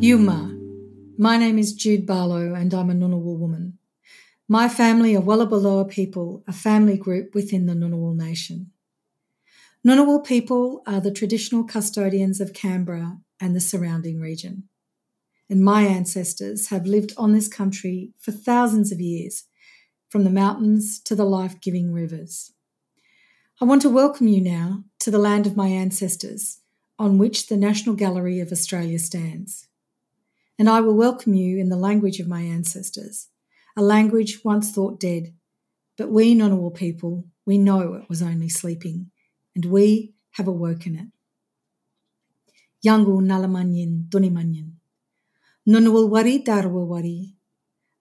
Yuma. My name is Jude Barlow and I'm a Ngunnawal woman. My family are Wallabalooa people, a family group within the Ngunnawal Nation. Ngunnawal people are the traditional custodians of Canberra and the surrounding region. And my ancestors have lived on this country for thousands of years, from the mountains to the life giving rivers. I want to welcome you now to the land of my ancestors, on which the National Gallery of Australia stands and I will welcome you in the language of my ancestors, a language once thought dead. But we Ngunnawal people, we know it was only sleeping, and we have awoken it. Yangu nalamanyin dunimanyin. Nunawal wari darwa wari.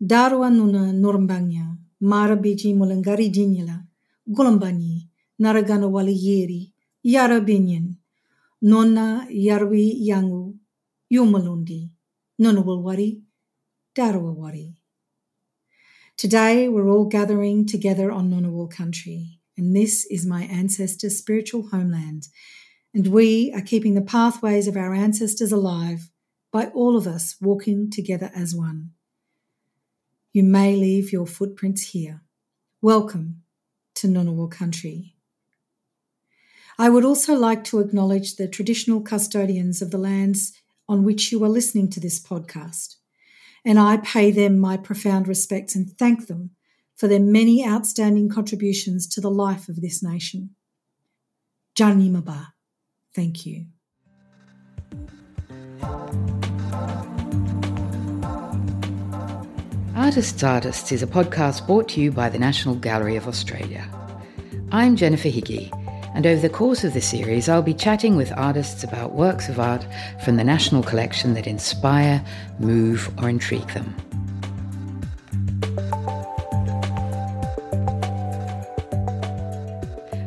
Darwa nuna nurumbanya. Mara biji mulangari jinyala. Gulambanyi. Naragana wali yeri. Yara binyan. Nonna yarwi yangu. Yumalundi. Ngunnawal Wari, Today we're all gathering together on Ngunnawal country, and this is my ancestors' spiritual homeland, and we are keeping the pathways of our ancestors alive by all of us walking together as one. You may leave your footprints here. Welcome to Ngunnawal country. I would also like to acknowledge the traditional custodians of the lands on which you are listening to this podcast. And I pay them my profound respects and thank them for their many outstanding contributions to the life of this nation. Janimaba, thank you. Artists Artists is a podcast brought to you by the National Gallery of Australia. I'm Jennifer Higgie and over the course of the series, I'll be chatting with artists about works of art from the National Collection that inspire, move, or intrigue them.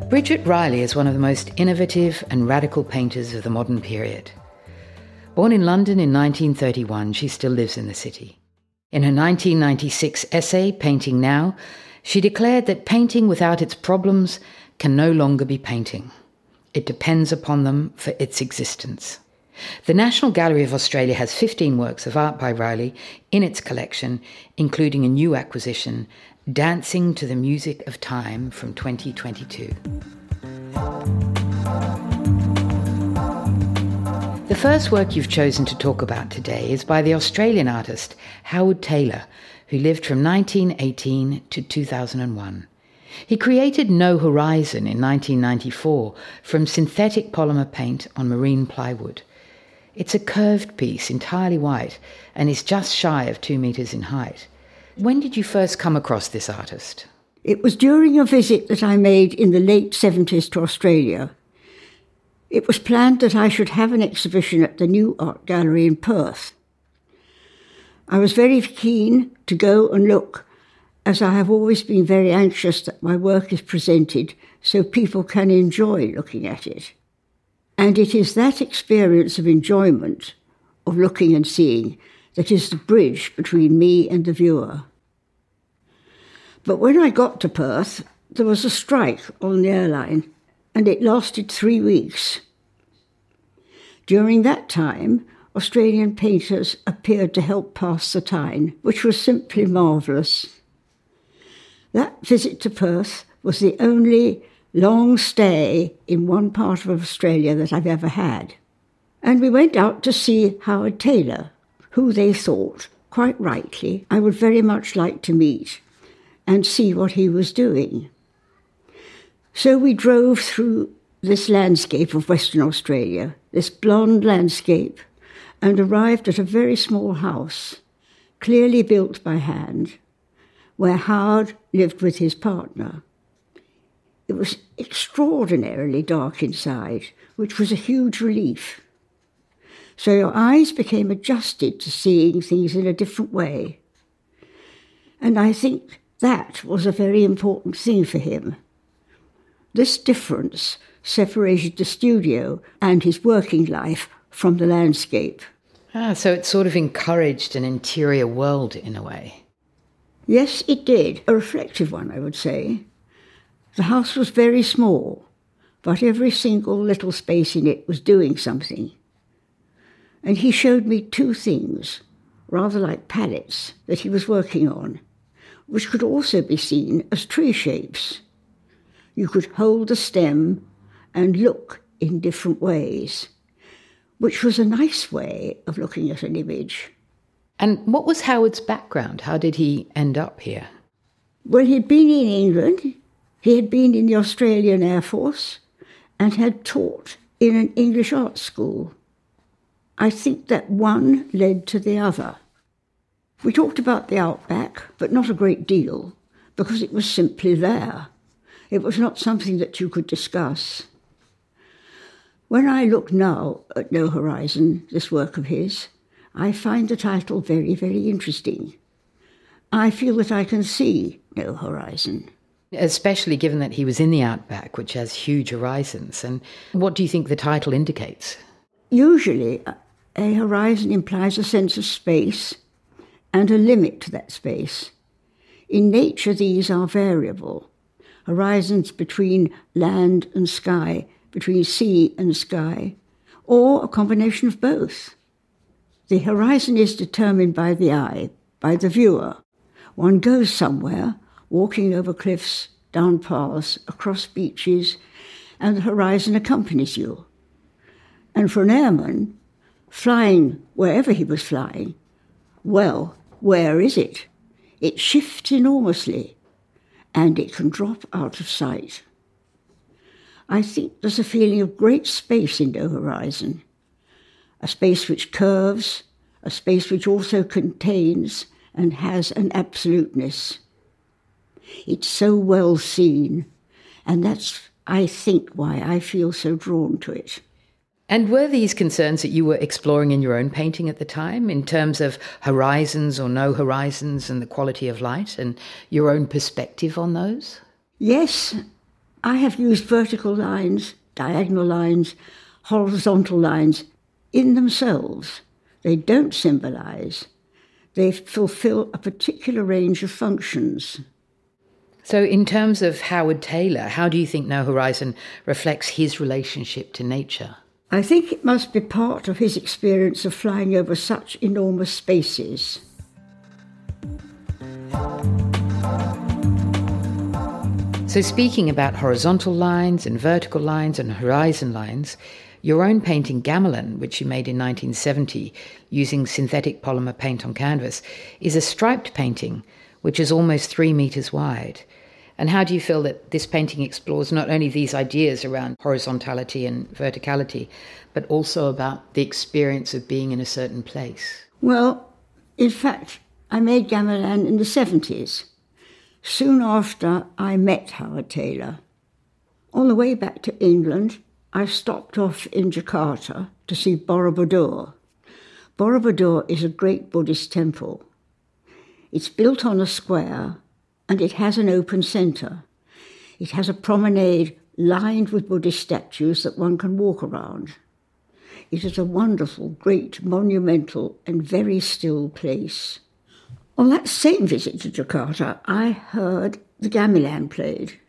Bridget Riley is one of the most innovative and radical painters of the modern period. Born in London in 1931, she still lives in the city. In her 1996 essay, Painting Now, she declared that painting without its problems can no longer be painting. It depends upon them for its existence. The National Gallery of Australia has 15 works of art by Riley in its collection, including a new acquisition, Dancing to the Music of Time from 2022. The first work you've chosen to talk about today is by the Australian artist Howard Taylor, who lived from 1918 to 2001. He created No Horizon in 1994 from synthetic polymer paint on marine plywood. It's a curved piece, entirely white, and is just shy of two metres in height. When did you first come across this artist? It was during a visit that I made in the late 70s to Australia. It was planned that I should have an exhibition at the New Art Gallery in Perth. I was very keen to go and look as I have always been very anxious that my work is presented so people can enjoy looking at it. And it is that experience of enjoyment, of looking and seeing, that is the bridge between me and the viewer. But when I got to Perth, there was a strike on the airline, and it lasted three weeks. During that time, Australian painters appeared to help pass the time, which was simply marvellous. That visit to Perth was the only long stay in one part of Australia that I've ever had. And we went out to see Howard Taylor, who they thought, quite rightly, I would very much like to meet and see what he was doing. So we drove through this landscape of Western Australia, this blonde landscape, and arrived at a very small house, clearly built by hand, where Howard lived with his partner. It was extraordinarily dark inside, which was a huge relief. So your eyes became adjusted to seeing things in a different way. And I think that was a very important thing for him. This difference separated the studio and his working life from the landscape. Ah, so it sort of encouraged an interior world in a way. Yes, it did. A reflective one, I would say. The house was very small, but every single little space in it was doing something. And he showed me two things, rather like palettes, that he was working on, which could also be seen as tree shapes. You could hold the stem and look in different ways, which was a nice way of looking at an image. And what was Howard's background? How did he end up here? Well, he'd been in England, he had been in the Australian Air Force, and had taught in an English art school. I think that one led to the other. We talked about the outback, but not a great deal, because it was simply there. It was not something that you could discuss. When I look now at No Horizon, this work of his, I find the title very, very interesting. I feel that I can see no horizon. Especially given that he was in the outback, which has huge horizons. And what do you think the title indicates? Usually, a horizon implies a sense of space and a limit to that space. In nature, these are variable. Horizons between land and sky, between sea and sky, or a combination of both. The horizon is determined by the eye, by the viewer. One goes somewhere, walking over cliffs, down paths, across beaches, and the horizon accompanies you. And for an airman, flying wherever he was flying, well, where is it? It shifts enormously, and it can drop out of sight. I think there's a feeling of great space in the horizon a space which curves, a space which also contains and has an absoluteness. It's so well seen, and that's, I think, why I feel so drawn to it. And were these concerns that you were exploring in your own painting at the time, in terms of horizons or no horizons and the quality of light, and your own perspective on those? Yes, I have used vertical lines, diagonal lines, horizontal lines in themselves. They don't symbolize, they fulfill a particular range of functions. So, in terms of Howard Taylor, how do you think No Horizon reflects his relationship to nature? I think it must be part of his experience of flying over such enormous spaces. So, speaking about horizontal lines and vertical lines and horizon lines, your own painting, Gamelan, which you made in 1970 using synthetic polymer paint on canvas, is a striped painting which is almost three metres wide. And how do you feel that this painting explores not only these ideas around horizontality and verticality, but also about the experience of being in a certain place? Well, in fact, I made Gamelan in the 70s, soon after I met Howard Taylor. On the way back to England, I stopped off in Jakarta to see Borobudur. Borobudur is a great Buddhist temple. It's built on a square and it has an open centre. It has a promenade lined with Buddhist statues that one can walk around. It is a wonderful, great, monumental, and very still place. On that same visit to Jakarta, I heard the gamelan played.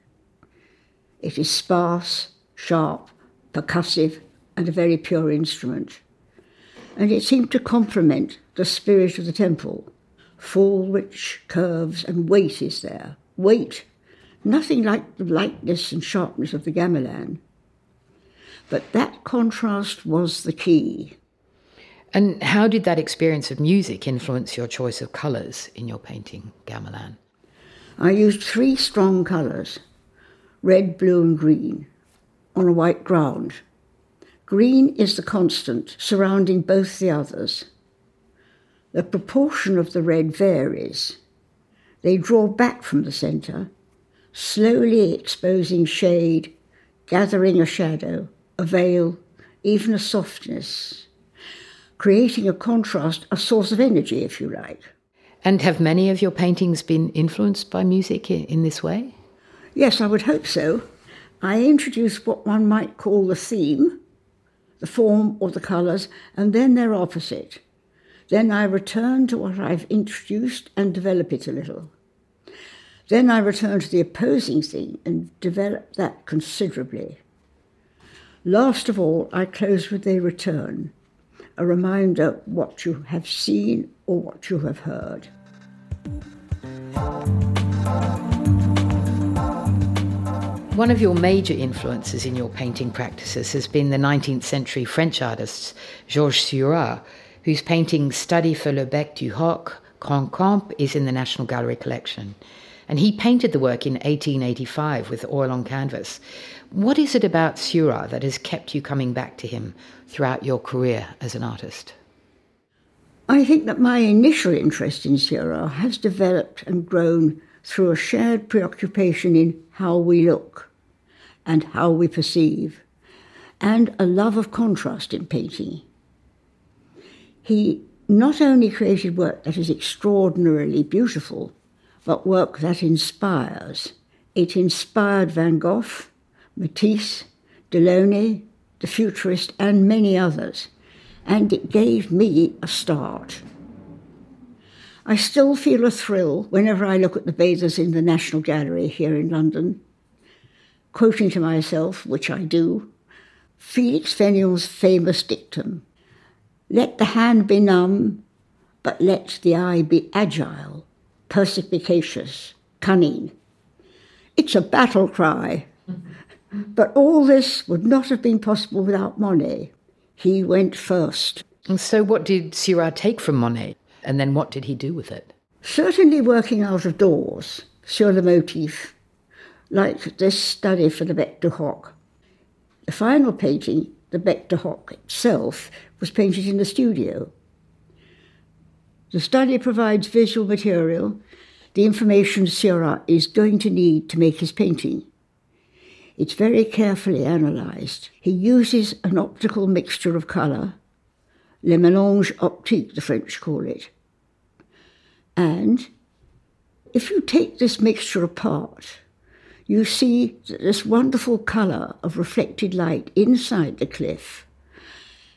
It is sparse, sharp, percussive, and a very pure instrument. And it seemed to complement the spirit of the temple. Full, rich curves and weight is there. Weight, nothing like the lightness and sharpness of the gamelan. But that contrast was the key. And how did that experience of music influence your choice of colours in your painting, Gamelan? I used three strong colours red, blue, and green on a white ground. Green is the constant surrounding both the others. The proportion of the red varies. They draw back from the centre, slowly exposing shade, gathering a shadow, a veil, even a softness, creating a contrast, a source of energy, if you like. And have many of your paintings been influenced by music in this way? Yes, I would hope so. I introduce what one might call the theme, the form or the colours, and then their opposite. Then I return to what I've introduced and develop it a little. Then I return to the opposing thing and develop that considerably. Last of all, I close with a return, a reminder what you have seen or what you have heard. One of your major influences in your painting practices has been the 19th century French artist Georges Seurat, whose painting Study for le Bec du Hoc, Grand is in the National Gallery collection. And he painted the work in 1885 with oil on canvas. What is it about Seurat that has kept you coming back to him throughout your career as an artist? I think that my initial interest in Seurat has developed and grown through a shared preoccupation in how we look and how we perceive, and a love of contrast in painting. He not only created work that is extraordinarily beautiful, but work that inspires. It inspired Van Gogh, Matisse, Delaunay, the futurist, and many others, and it gave me a start. I still feel a thrill whenever I look at the bathers in the National Gallery here in London, quoting to myself, which I do, Felix Fénéon's famous dictum Let the hand be numb, but let the eye be agile, perspicacious, cunning. It's a battle cry. but all this would not have been possible without Monet. He went first. And so, what did Seurat take from Monet? And then what did he do with it? Certainly working out of doors sur le motif, like this study for the Bec de Hoc. The final painting, the Bec de Hoc itself, was painted in the studio. The study provides visual material, the information Seurat is going to need to make his painting. It's very carefully analysed. He uses an optical mixture of colour, le mélange optique, the French call it. And if you take this mixture apart, you see that this wonderful colour of reflected light inside the cliff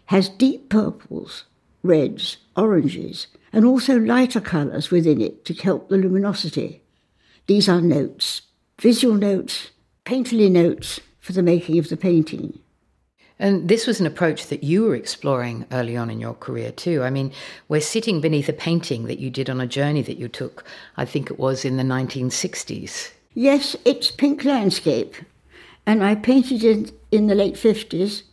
has deep purples, reds, oranges, and also lighter colours within it to help the luminosity. These are notes, visual notes, painterly notes for the making of the painting. And this was an approach that you were exploring early on in your career, too. I mean, we're sitting beneath a painting that you did on a journey that you took, I think it was in the 1960s. Yes, it's Pink Landscape. And I painted it in the late 50s.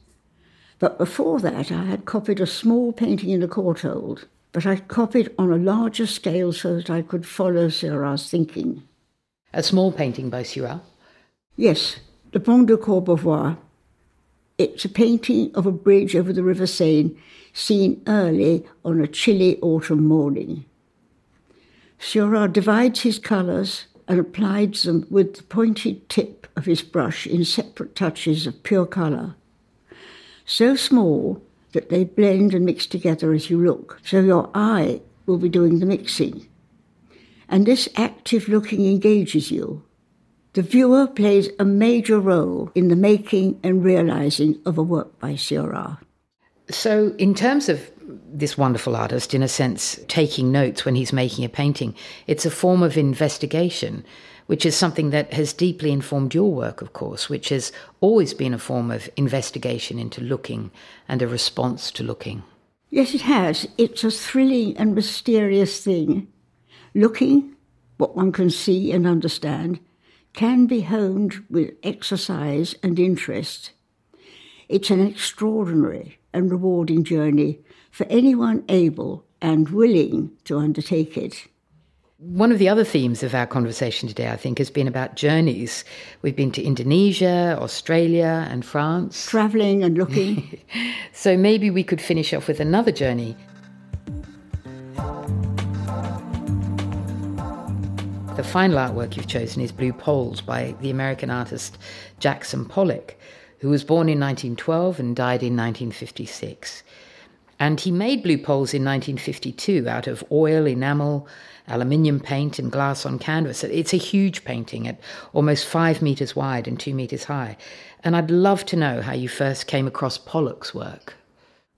But before that, I had copied a small painting in the Courtauld. But I copied on a larger scale so that I could follow Seurat's thinking. A small painting by Seurat? Yes, the Pont de Courbevoie it's a painting of a bridge over the River Seine seen early on a chilly autumn morning. Seurat divides his colours and applies them with the pointed tip of his brush in separate touches of pure colour, so small that they blend and mix together as you look, so your eye will be doing the mixing. And this active looking engages you the viewer plays a major role in the making and realizing of a work by Seurat. So, in terms of this wonderful artist, in a sense, taking notes when he's making a painting, it's a form of investigation, which is something that has deeply informed your work, of course, which has always been a form of investigation into looking and a response to looking. Yes, it has. It's a thrilling and mysterious thing. Looking, what one can see and understand, can be honed with exercise and interest. It's an extraordinary and rewarding journey for anyone able and willing to undertake it. One of the other themes of our conversation today, I think, has been about journeys. We've been to Indonesia, Australia, and France. Travelling and looking. so maybe we could finish off with another journey The final artwork you've chosen is Blue Poles by the American artist Jackson Pollock, who was born in 1912 and died in 1956. And he made Blue Poles in 1952 out of oil, enamel, aluminium paint, and glass on canvas. It's a huge painting at almost five metres wide and two metres high. And I'd love to know how you first came across Pollock's work.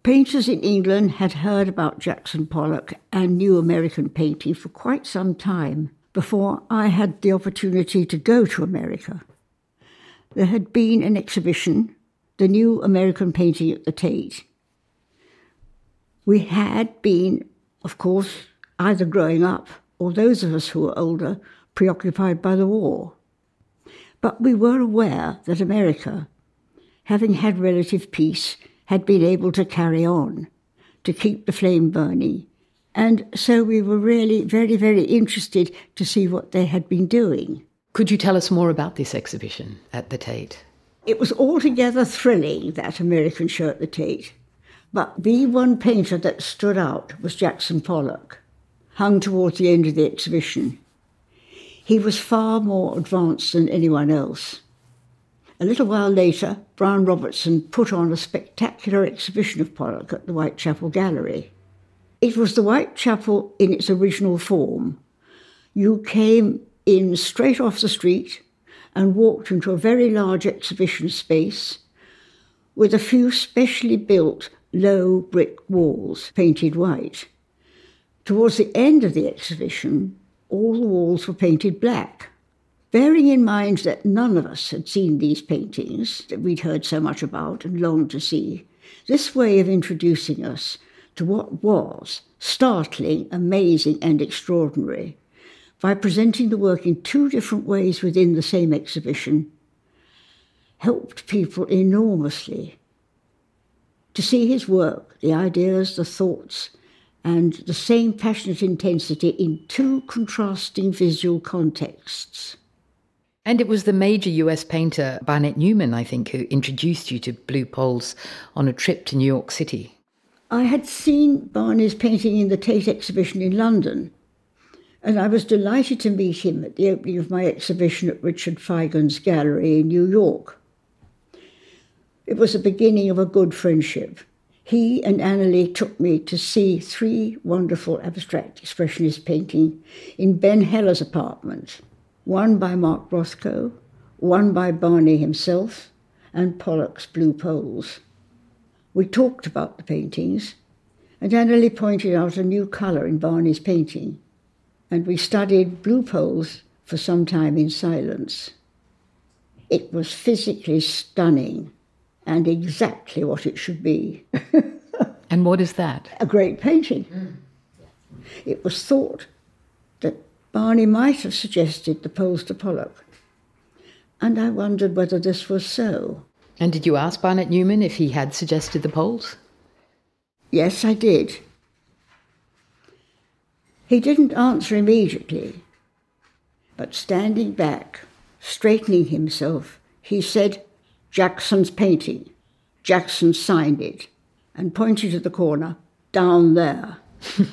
Painters in England had heard about Jackson Pollock and new American painting for quite some time before I had the opportunity to go to America. There had been an exhibition, the new American painting at the Tate. We had been, of course, either growing up or those of us who were older, preoccupied by the war. But we were aware that America, having had relative peace, had been able to carry on, to keep the flame burning. And so we were really very, very interested to see what they had been doing. Could you tell us more about this exhibition at the Tate? It was altogether thrilling, that American show at the Tate. But the one painter that stood out was Jackson Pollock, hung towards the end of the exhibition. He was far more advanced than anyone else. A little while later, Bryan Robertson put on a spectacular exhibition of Pollock at the Whitechapel Gallery. It was the Whitechapel in its original form. You came in straight off the street and walked into a very large exhibition space with a few specially built low brick walls painted white. Towards the end of the exhibition, all the walls were painted black. Bearing in mind that none of us had seen these paintings that we'd heard so much about and longed to see, this way of introducing us to what was startling, amazing, and extraordinary by presenting the work in two different ways within the same exhibition helped people enormously to see his work, the ideas, the thoughts, and the same passionate intensity in two contrasting visual contexts. And it was the major US painter Barnett Newman, I think, who introduced you to Blue Poles on a trip to New York City. I had seen Barney's painting in the Tate exhibition in London, and I was delighted to meet him at the opening of my exhibition at Richard Feigen's gallery in New York. It was the beginning of a good friendship. He and Annalee took me to see three wonderful abstract expressionist paintings in Ben Heller's apartment one by Mark Rothko, one by Barney himself, and Pollock's Blue Poles. We talked about the paintings, and Annalee pointed out a new colour in Barney's painting, and we studied Blue Poles for some time in silence. It was physically stunning and exactly what it should be. and what is that? A great painting. Mm. It was thought that Barney might have suggested the poles to Pollock, and I wondered whether this was so. And did you ask Barnett Newman if he had suggested the poles? Yes, I did. He didn't answer immediately, but standing back, straightening himself, he said, Jackson's painting. Jackson signed it and pointed to the corner, down there.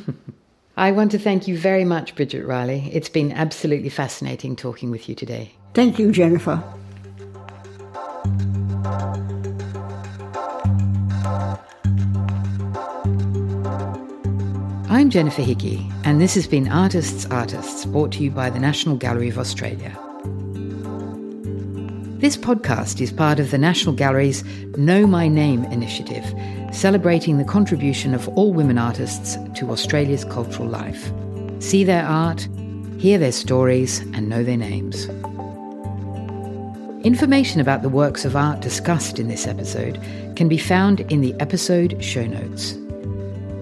I want to thank you very much, Bridget Riley. It's been absolutely fascinating talking with you today. Thank you, Jennifer. I'm Jennifer Higgie, and this has been Artists Artists, brought to you by the National Gallery of Australia. This podcast is part of the National Gallery's Know My Name initiative, celebrating the contribution of all women artists to Australia's cultural life. See their art, hear their stories, and know their names. Information about the works of art discussed in this episode can be found in the episode show notes.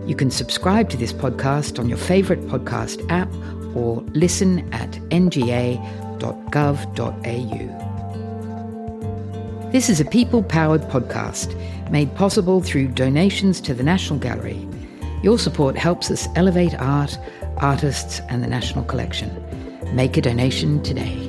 You can subscribe to this podcast on your favourite podcast app or listen at nga.gov.au. This is a people powered podcast made possible through donations to the National Gallery. Your support helps us elevate art, artists, and the National Collection. Make a donation today.